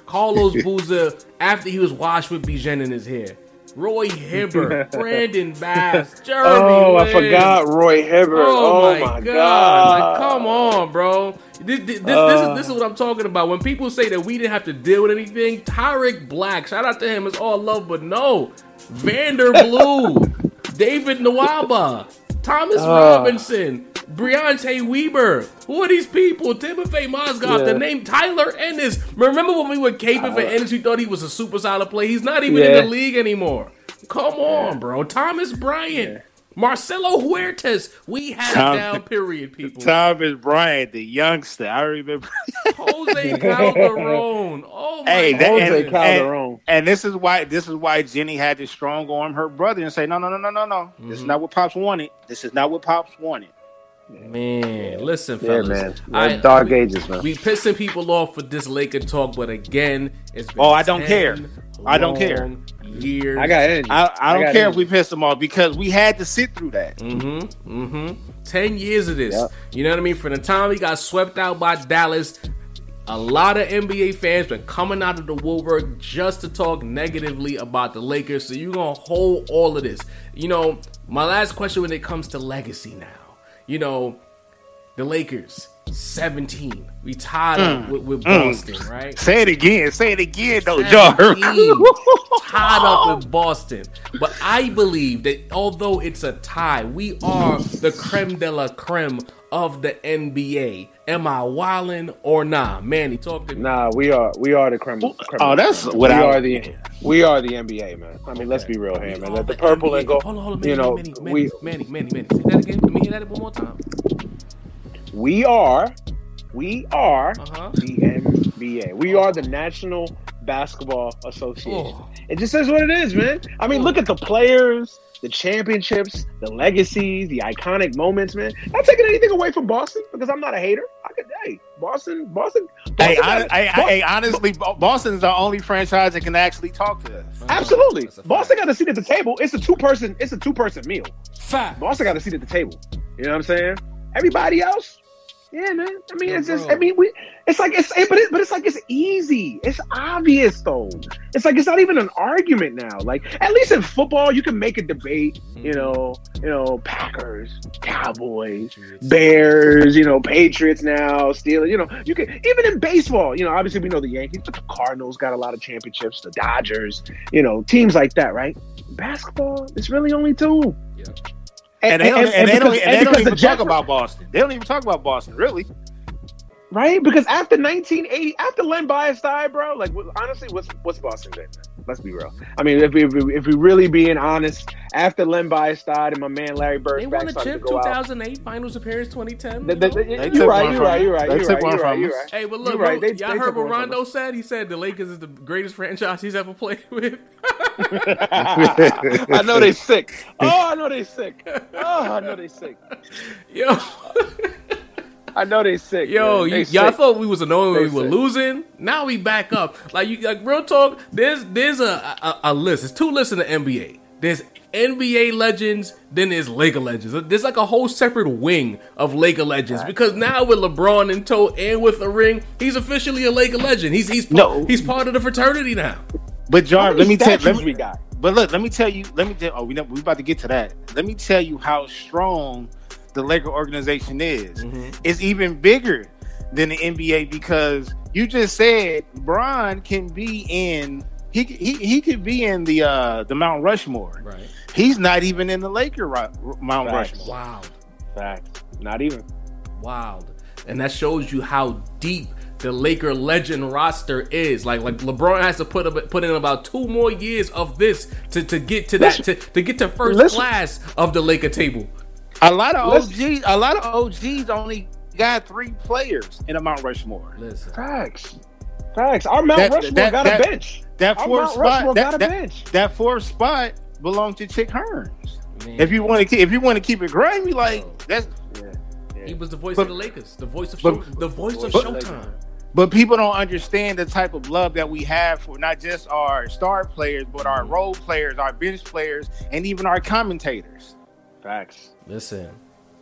Carlos Boozer after he was washed with Bijan in his hair. Roy Hibbert, [LAUGHS] Brandon Bass, [LAUGHS] Jeremy Oh, I forgot Roy Hibbert. Oh, Oh, my, my god! god. Like, come on, bro. This, this, this, this Uh. is, this is what I'm talking about. When people say that we didn't have to deal with anything, Tarik Black, shout out to him. It's all love, but no. Vander Blue, [LAUGHS] David Nwaba, Thomas Uh. Robinson, Briante Weber. Who are these people? Timothy Mozgov, Yeah. the name Tyler Ennis. Remember when we were caping for Ennis, we thought he was a super solid play. He's not even in the league anymore. Come on, bro. Thomas Bryant. Marcelo Huertas. We had Tom- it down, period, people. Thomas Bryant, the youngster, I remember. [LAUGHS] Jose Calderon. Oh my hey, that, Jose and, Calderon. and, and this is why this is why Jeanie had to strong arm her brother and say, no, no, no, no, no, no. This is mm-hmm. not what Pops wanted. This is not what Pops wanted. Man, listen, Yeah, fellas. man. I- Dark we- ages, man. We pissing people off with this Laker talk, but again, it's been Oh, I don't 10 care. I don't care. long Years. I got energy. I, I don't got care if we pissed them off because we had to sit through that. Mm-hmm. Mm-hmm. Ten years of this. Yep. You know what I mean? From the time we got swept out by Dallas, a lot of NBA fans been coming out of the woodwork just to talk negatively about the Lakers. So you're gonna hold all of this. You know, my last question when it comes to legacy now. You know, the Lakers, 17. We tied up mm. with, with mm. Boston, right? Say it again. Say it again, though, Jar. 17, [LAUGHS] tied up with Boston. But I believe that although it's a tie, we are the creme de la creme of the NBA. Am I wildin' or nah? Manny, talk to me. Nah, we are we are the creme. creme Oh, that's we without- are the we are the NBA, man. I mean, let's be real here, man. Oh, Let the purple NBA. and go. Hold on, hold on, Manny, you know, Manny, Manny, we Manny, Manny, Manny. Say that again. Let me hear that one more time. we are We are Uh-huh. the NBA. We are the National Basketball Association. Oh. It just says what it is, man. I mean, look at the players, the championships, the legacies, the iconic moments, man. Not taking anything away from Boston because I'm not a hater. I could, hey, Boston, Boston. Hey, Boston I, got- I, I, Boston- hey, honestly, Boston's the only franchise that can actually talk to us. Absolutely. That's a fact. Boston got a seat at the table. It's a two person, it's a two person meal. Fact. Boston got a seat at the table. You know what I'm saying? Everybody else, yeah, man. I mean, Yeah, it's just, bro. I mean, we, it's like it's, but it, but it's like it's easy. It's obvious though. It's like it's not even an argument now. Like at least in football, you can make a debate. You Mm-hmm. know, you know, Packers, Cowboys, Bears, you know, Patriots now, Steelers. You know, you can even in baseball. You know, obviously we know the Yankees, but the Cardinals got a lot of championships. The Dodgers, you know, teams like that, right? Basketball, it's really only two. Yeah. And they don't, and, they don't, and they don't even the Jets- talk about Boston. They don't even talk about Boston, really. Right? Because after 1980, after Len Bias died, bro, like honestly, what's what's Boston been? Let's be real. I mean, if we if we, if we really being honest, after Len Bias died and my man Larry Bird They won a started to chip go out. 2008 finals appearance 2010. The- you the- know? the- They You're right. You're right. You're right. You're right. You're right. You're right. Hey, but look, You're right. bro, They- y'all they heard what Rondo said? He said the Lakers is the greatest franchise he's ever played [LAUGHS] with. I know they sick. Oh, I know they sick. Oh, I know they sick. [LAUGHS] Yo, [LAUGHS] I know they sick. yo, man. They you, y'all thought we was annoying when we They were sick. losing. Now we back up. Like you, like real talk. There's there's a, a a list. There's two lists in the NBA. There's NBA legends, then there's Laker legends. There's like a whole separate wing of Laker legends because now with LeBron in tow and with a ring, he's officially a Laker legend. He's he's No. he's part of the fraternity now. But How Jar, let me tell statues let me, we got. But look, let me tell you. Let me tell. Oh, we know, we about to get to that. Let me tell you how strong the Laker organization is. Mm-hmm. It's even bigger than the NBA because you just said Bron can be in. He he he could be in the uh the Mount Rushmore. Right. He's not even in the Laker Ru- Mount Facts. Rushmore. Wow. Fact. Not even. wild, and that shows you how deep the Laker legend roster is. Like like LeBron has to put up, put in about two more years of this to, to get to that to, to get to first Listen. class of the Laker table. A lot of Listen. OGs, a lot of OGs only got three players in a Mount Rushmore. Listen, Facts. Facts. Our Mount That- Rushmore that- got that- a bench. That Our fourth spot, that, got a that- bench. that fourth spot belonged to Chick Hearns. man, If you want to, if you want to keep it grimy, like that's. Yeah. he was the voice but- of the Lakers, the voice of but- show, the voice of but- Showtime. But people don't understand the type of love that we have for not just our star players, but our mm. role players, our bench players, and even our commentators. Facts. Listen,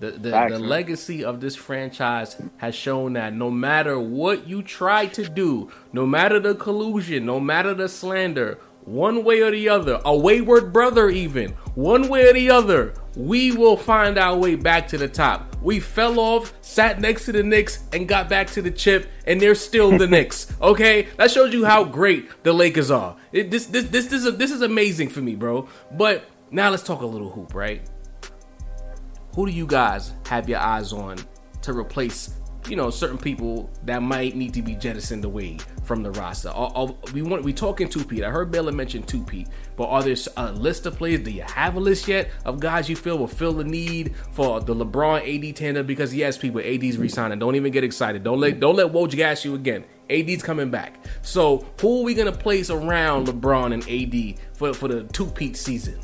the the, Facts, the legacy of this franchise has shown that no matter what you try to do, no matter the collusion, no matter the slander, one way or the other, a wayward brother even, one way or the other, we will find our way back to the top. We fell off, sat next to the Knicks, and got back to the chip, and they're still the [LAUGHS] Knicks. Okay, that shows you how great the Lakers are. It, this this this this is this is amazing for me, bro. But now let's talk a little hoop, right? Who do you guys have your eyes on to replace you know certain people that might need to be jettisoned away from the roster? Are, are- we want we talking two-peat. I heard Baylor mention two-peat but are there a list of players? Do you have a list yet of guys you feel will fill the need for the LeBron AD tandem? Because yes people AD's resigning. Don't even get excited. Don't let don't let Woj gas you again. AD's coming back. So who are we gonna place around LeBron and AD for for the two-peat season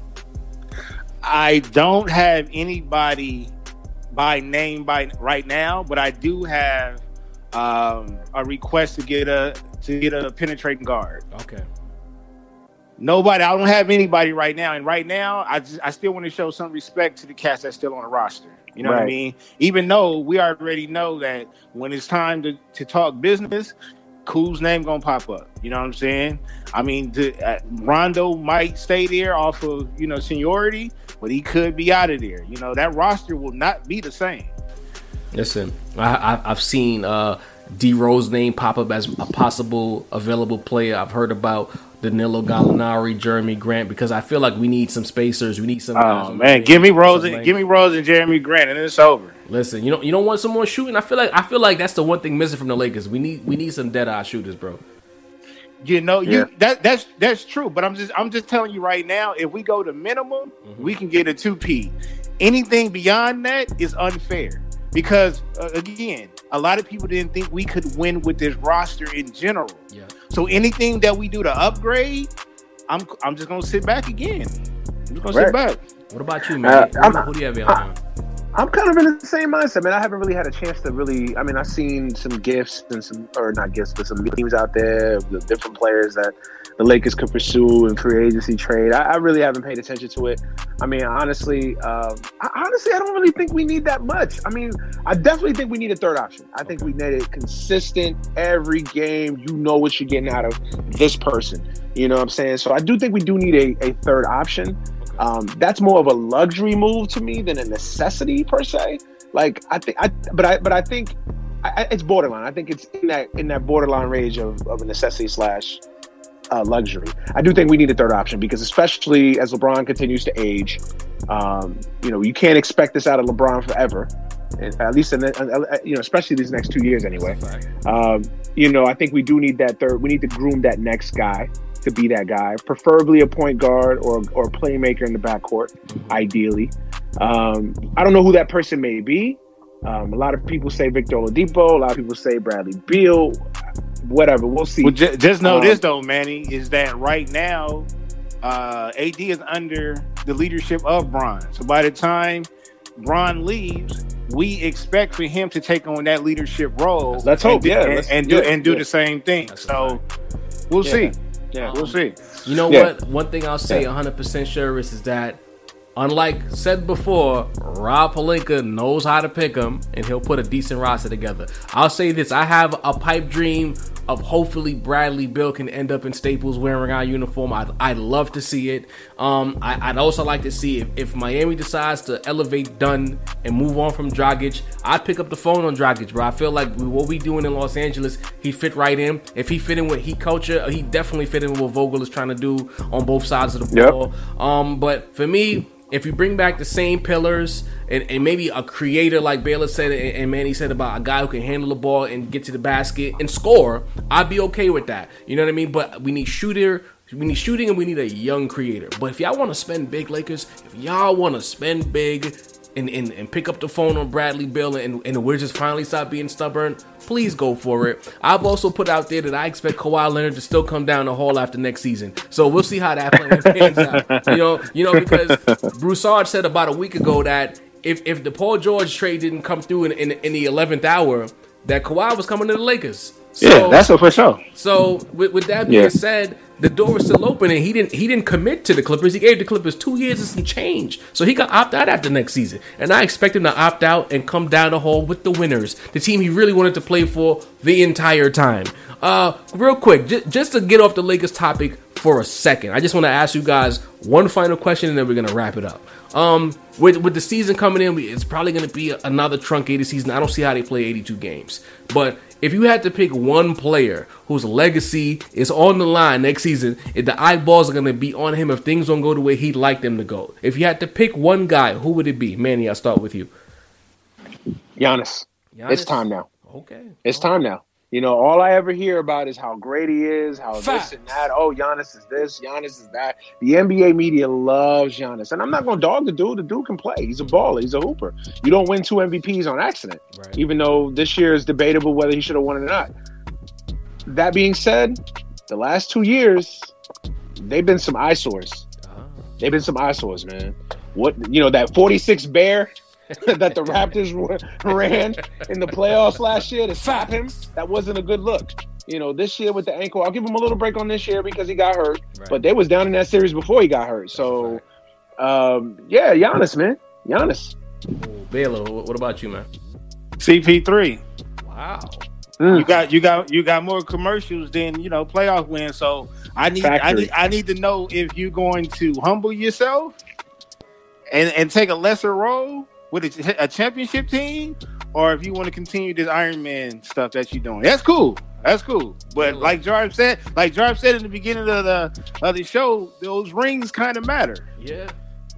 I don't have anybody by name by right now, but I do have um, a request to get a to get a penetrating guard. okay Nobody, I don't have anybody right now, and right now, I just, I still want to show some respect to the cats that's still on the roster. You know what I mean? Even though we already know that when it's time to, to talk business, Cool's name gonna pop up. You know what I'm saying? I mean, the, uh, Rondo might stay there off of you know seniority, but he could be out of there. You know that roster will not be the same. Listen, I, I, I've seen uh, D Rose name pop up as a possible available player. I've heard about Danilo Gallinari, Jerami Grant, because I feel like we need some spacers. We need some. Oh man, give me Rose, and, give me Rose and Jerami Grant, and it's over. Listen, you don't you don't want some more shooting. I feel like I feel like that's the one thing missing from the Lakers. We need we need some dead eye shooters, bro. You know, Yeah. you that that's that's true. But I'm just I'm just telling you right now, if we go to minimum, we can get a two P. Anything beyond that is unfair. because uh, again, a lot of people didn't think we could win with this roster in general. Yeah. So anything that we do to upgrade, I'm I'm just gonna sit back again. I'm just gonna Right. sit back. What about you, man? Uh, I'm- who do you have your eye on? I'm kind of in the same mindset, man. I haven't really had a chance to really. I mean, I've seen some gifts and some, or not gifts, but some teams out there, the different players that the Lakers could pursue in free agency trade. I, I really haven't paid attention to it. I mean, honestly, um, I, honestly, I don't really think we need that much. I mean, I definitely think we need a third option. I think we need it consistent every game. You know what you're getting out of this person. You know what I'm saying? So I do think we do need a, a third option. Um, that's more of a luxury move to me than a necessity per se. Like I think, I but I but I think I, it's borderline. I think it's in that in that borderline range of, of a necessity slash uh, luxury. I do think we need a third option because especially as LeBron continues to age, um, you know, you can't expect this out of LeBron forever. At least in the, uh, you know, especially these next two years anyway. Um, you know, I think we do need that third. We need to groom that next guy to be that guy, preferably a point guard or or a playmaker in the backcourt, ideally. Um, I don't know who that person may be. Um, a lot of people say Victor Oladipo. A lot of people say Bradley Beal. Whatever, we'll see. Well, ju- just know Um, this though, Manny, is that right now, uh, AD is under the leadership of Bron. So by the time Bron leaves, we expect for him to take on that leadership role. Let's hope, and do, yeah, and, let's- and do yeah, and do yeah. the same thing. So we'll Yeah. see. Yeah. We'll um, see. You know Yeah. what? One thing I'll say 100% sure is, is that, unlike said before, Rob Pelinka knows how to pick him and he'll put a decent roster together. I'll say this I have a pipe dream of hopefully Bradley Beal can end up in Staples wearing our uniform. I'd, I'd love to see it. Um, I, I'd also like to see if, if Miami decides to elevate Nunn and move on from Dragic, I'd pick up the phone on Dragic, bro. I feel like what we doing in Los Angeles, he fit right in. If he fit in with Heat culture, he definitely fit in with what Vogel is trying to do on both sides of the Yep. ball. Um, but for me, if you bring back the same pillars and, and maybe a creator like Baylor said and, and Manny said about a guy who can handle the ball and get to the basket and score, I'd be okay with that. You know what I mean? But we need shooter. We need shooting and we need a young creator. But if y'all want to spend big, Lakers, if y'all want to spend big and, and, and pick up the phone on Bradley Beal and, and we're just finally stop being stubborn, please go for it. I've also put out there that I expect Kawhi Leonard to still come down the hall after next season. So we'll see how that plan pans out. You know, you know, because Broussard said about a week ago that if, if the Paul George trade didn't come through in, in, in the 11th hour, that Kawhi was coming to the Lakers. So, yeah, that's for sure. so with, with that being Yeah. said, the door is still open, and he didn't he didn't commit to the Clippers. He gave the Clippers two years and some change, so he got opt out after next season. And I expect him to opt out and come down the hall with the winners, the team he really wanted to play for the entire time. Uh, real quick, j- just to get off the Lakers topic for a second, I just want to ask you guys one final question, and then we're gonna wrap it up. Um, with with the season coming in, we- it's probably going to be another truncated season. I don't see how they play 82 games. But if you had to pick one player whose legacy is on the line next season, if the eyeballs are going to be on him if things don't go the way he'd like them to go. If you had to pick one guy, who would it be? Manny, I'll start with you. Giannis. Giannis? It's time now. Okay. It's time now. You know, all I ever hear about is how great he is, how Facts. this and that. Oh, Giannis is this, Giannis is that. The NBA media loves Giannis, and I'm not going to dog the dude. The dude can play. He's a baller. He's a hooper. You don't win two MVPs on accident, Right. even though this year is debatable whether he should have won it or not. That being said, the last two years, they've been some eyesores. Ah. They've been some eyesores, man. What you know that 46 bear [LAUGHS] that the Raptors ran in the playoffs last year to stop him. That wasn't a good look. You know, this year with the ankle, I'll give him a little break on this year because he got hurt. Right. But they was down in that series before he got hurt. So, um, yeah, Giannis, man, Giannis. Ooh, Baylor, what about you, man? CP3. Wow. Mm. You got you got you got more commercials than you know playoff wins. So I need I need I need to know if you're going to humble yourself and and take a lesser role with a, a championship team, or if you want to continue this Iron Man stuff that you're doing. That's cool. That's cool. But like Jarv said, like Jarv said in the beginning of the of the show, those rings kind of matter. Yeah.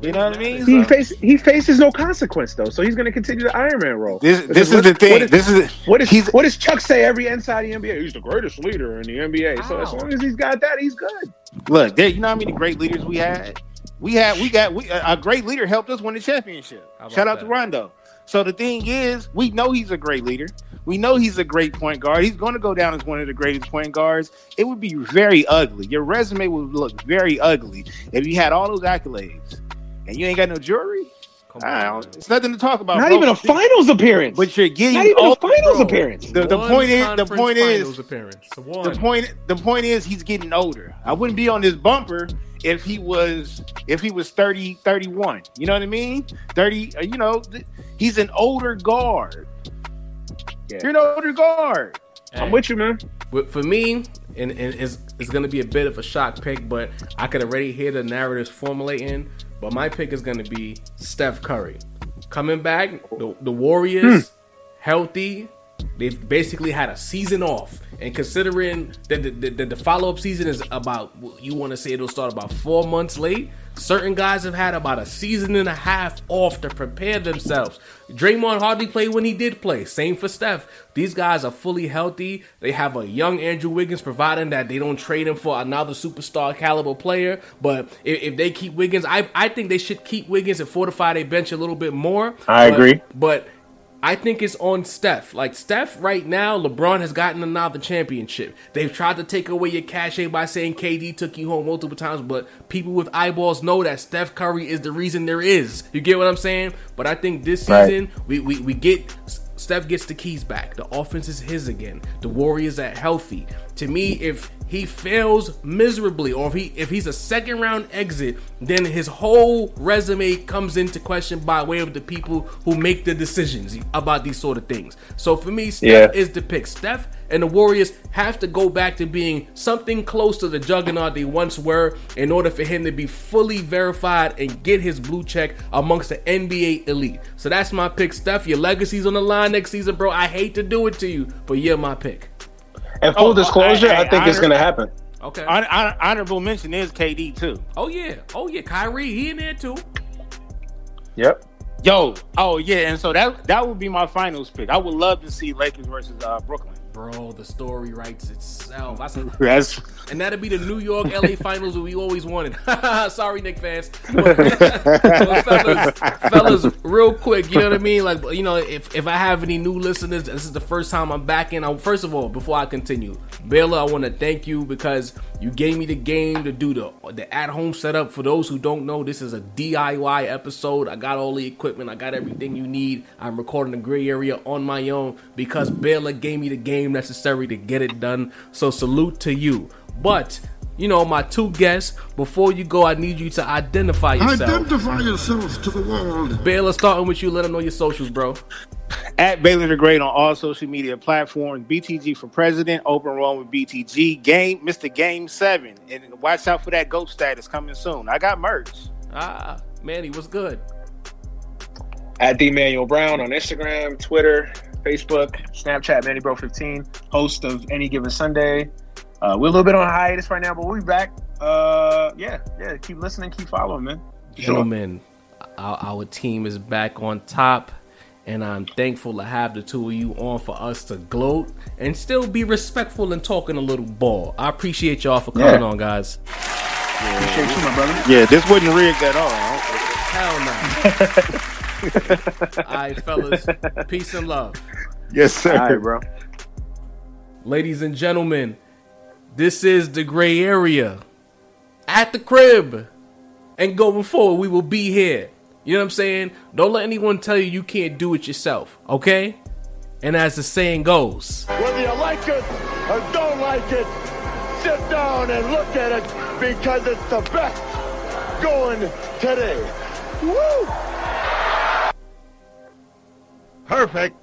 You know what I mean? He So- face he faces no consequence though, so he's going to continue the Iron Man role. This this is what- the thing. what is- This is What, is, He's- what does Chuck say every inside the NBA? He's the greatest leader in the NBA. So as long as he's got that, he's good. Look, there, you know how many great leaders we had. We had, we got, we a great leader helped us win the championship. Shout out to? Rondo. So the thing is, we know he's a great leader. We know he's a great point guard. He's going to go down as one of the greatest point guards. It would be very ugly. Your resume would look very ugly if you had all those accolades and you ain't got no jewelry. Come on, don't- it's nothing to talk about. Not bro. even a finals appearance. But you're getting Not even a finals bro. appearance. The, the point is, the point is, appearance. One. the point the point is he's getting older. I wouldn't be on this bumper if he was if he was 30 31. You know what I mean? 30 uh, you know, th- he's an older guard. Yeah. You're an older guard. I'm with you, man. For me, and, and it's, it's going to be a bit of a shock pick, but I could already hear the narratives formulating. But my pick is going to be Steph Curry. Coming back, the, the Warriors, hmm. healthy. They've basically had a season off. And considering that the, the, the, follow up season is about, you want to say it'll start about four months late, certain guys have had about a season and a half off to prepare themselves. Draymond hardly played when he did play. Same for Steph. These guys are fully healthy. They have a young Andrew Wiggins, providing that they don't trade him for another superstar caliber player. But if, if they keep Wiggins, I, I think they should keep Wiggins and fortify their bench a little bit more. I But- agree. But I think it's on Steph. Like Steph right now, LeBron has gotten another championship. They've tried to take away your cachet by saying KD took you home multiple times, but people with eyeballs know that Steph Curry is the reason there is. You get what I'm saying? But I think this Right. season we, we, we get Steph gets the keys back. The offense is his again. The Warriors are healthy. To me, if he fails miserably, or if he if he's a second round exit, then his whole resume comes into question by way of the people who make the decisions about these sort of things. So for me, Steph Yeah. is the pick. Steph and the Warriors have to go back to being something close to the juggernaut they once were in order for him to be fully verified and get his blue check amongst the NBA elite. So that's my pick, Steph. Your legacy's on the line next season, bro. I hate to do it to you, but you're my pick. And full Oh, disclosure, I- I, I- think it's gonna happen. Okay. Hon- hon- honorable mention is KD too. oh yeah. Oh yeah. Kyrie, he in there too. Yep. Yo, oh yeah, and so that that would be my finals pick. I would love to see Lakers versus uh, Brooklyn. Bro, the story writes itself. I said, [LAUGHS] That's and that'll be the New York LA [LAUGHS] finals that we always wanted. [LAUGHS] Sorry, Knick fans. But, but fellas, fellas, real quick, you know what I mean? Like, you know, if, if I have any new listeners, this is the first time I'm back in. I, first of all, before I continue, Baylor, I want to thank you because you gave me the game to do the the at home setup. For those who don't know, this is a DIY episode. I got all the equipment, I got everything you need. I'm recording the gray area on my own because Baylor gave me the game necessary to get it done. So salute to you. But you know, my two guests. Before you go, I need you to identify yourself. Identify yourselves to the world. Baylor, starting with you. Let them know your socials, bro. at Baylor the Great on all social media platforms. BTG for president. Open run with BTG. Game, Mr. Game Seven, and watch out for that GOAT status coming soon. I got merch. Ah, Manny, what's good? At D Manuel Brown on Instagram, Twitter, Facebook, Snapchat, Manny Bro 15, host of Any Given Sunday. Uh, we're a little bit on hiatus right now, but we'll be back. Uh, yeah, yeah. Keep listening, keep following, man. Gentlemen, our, our team is back on top, and I'm thankful to have the two of you on for us to gloat and still be respectful and talking a little ball. I appreciate y'all for coming Yeah. on, guys. Appreciate you, my brother. Yeah, this wasn't rigged at all. Hell no. [LAUGHS] All right, fellas, peace and love. Yes, sir. All right, bro. Ladies and gentlemen, this is the gray area at the crib. And going forward, we will be here. You know what I'm saying? Don't let anyone tell you you can't do it yourself, okay? And as the saying goes, Whether you like it or don't like it, sit down and look at it because it's the best going today. Woo! Perfect.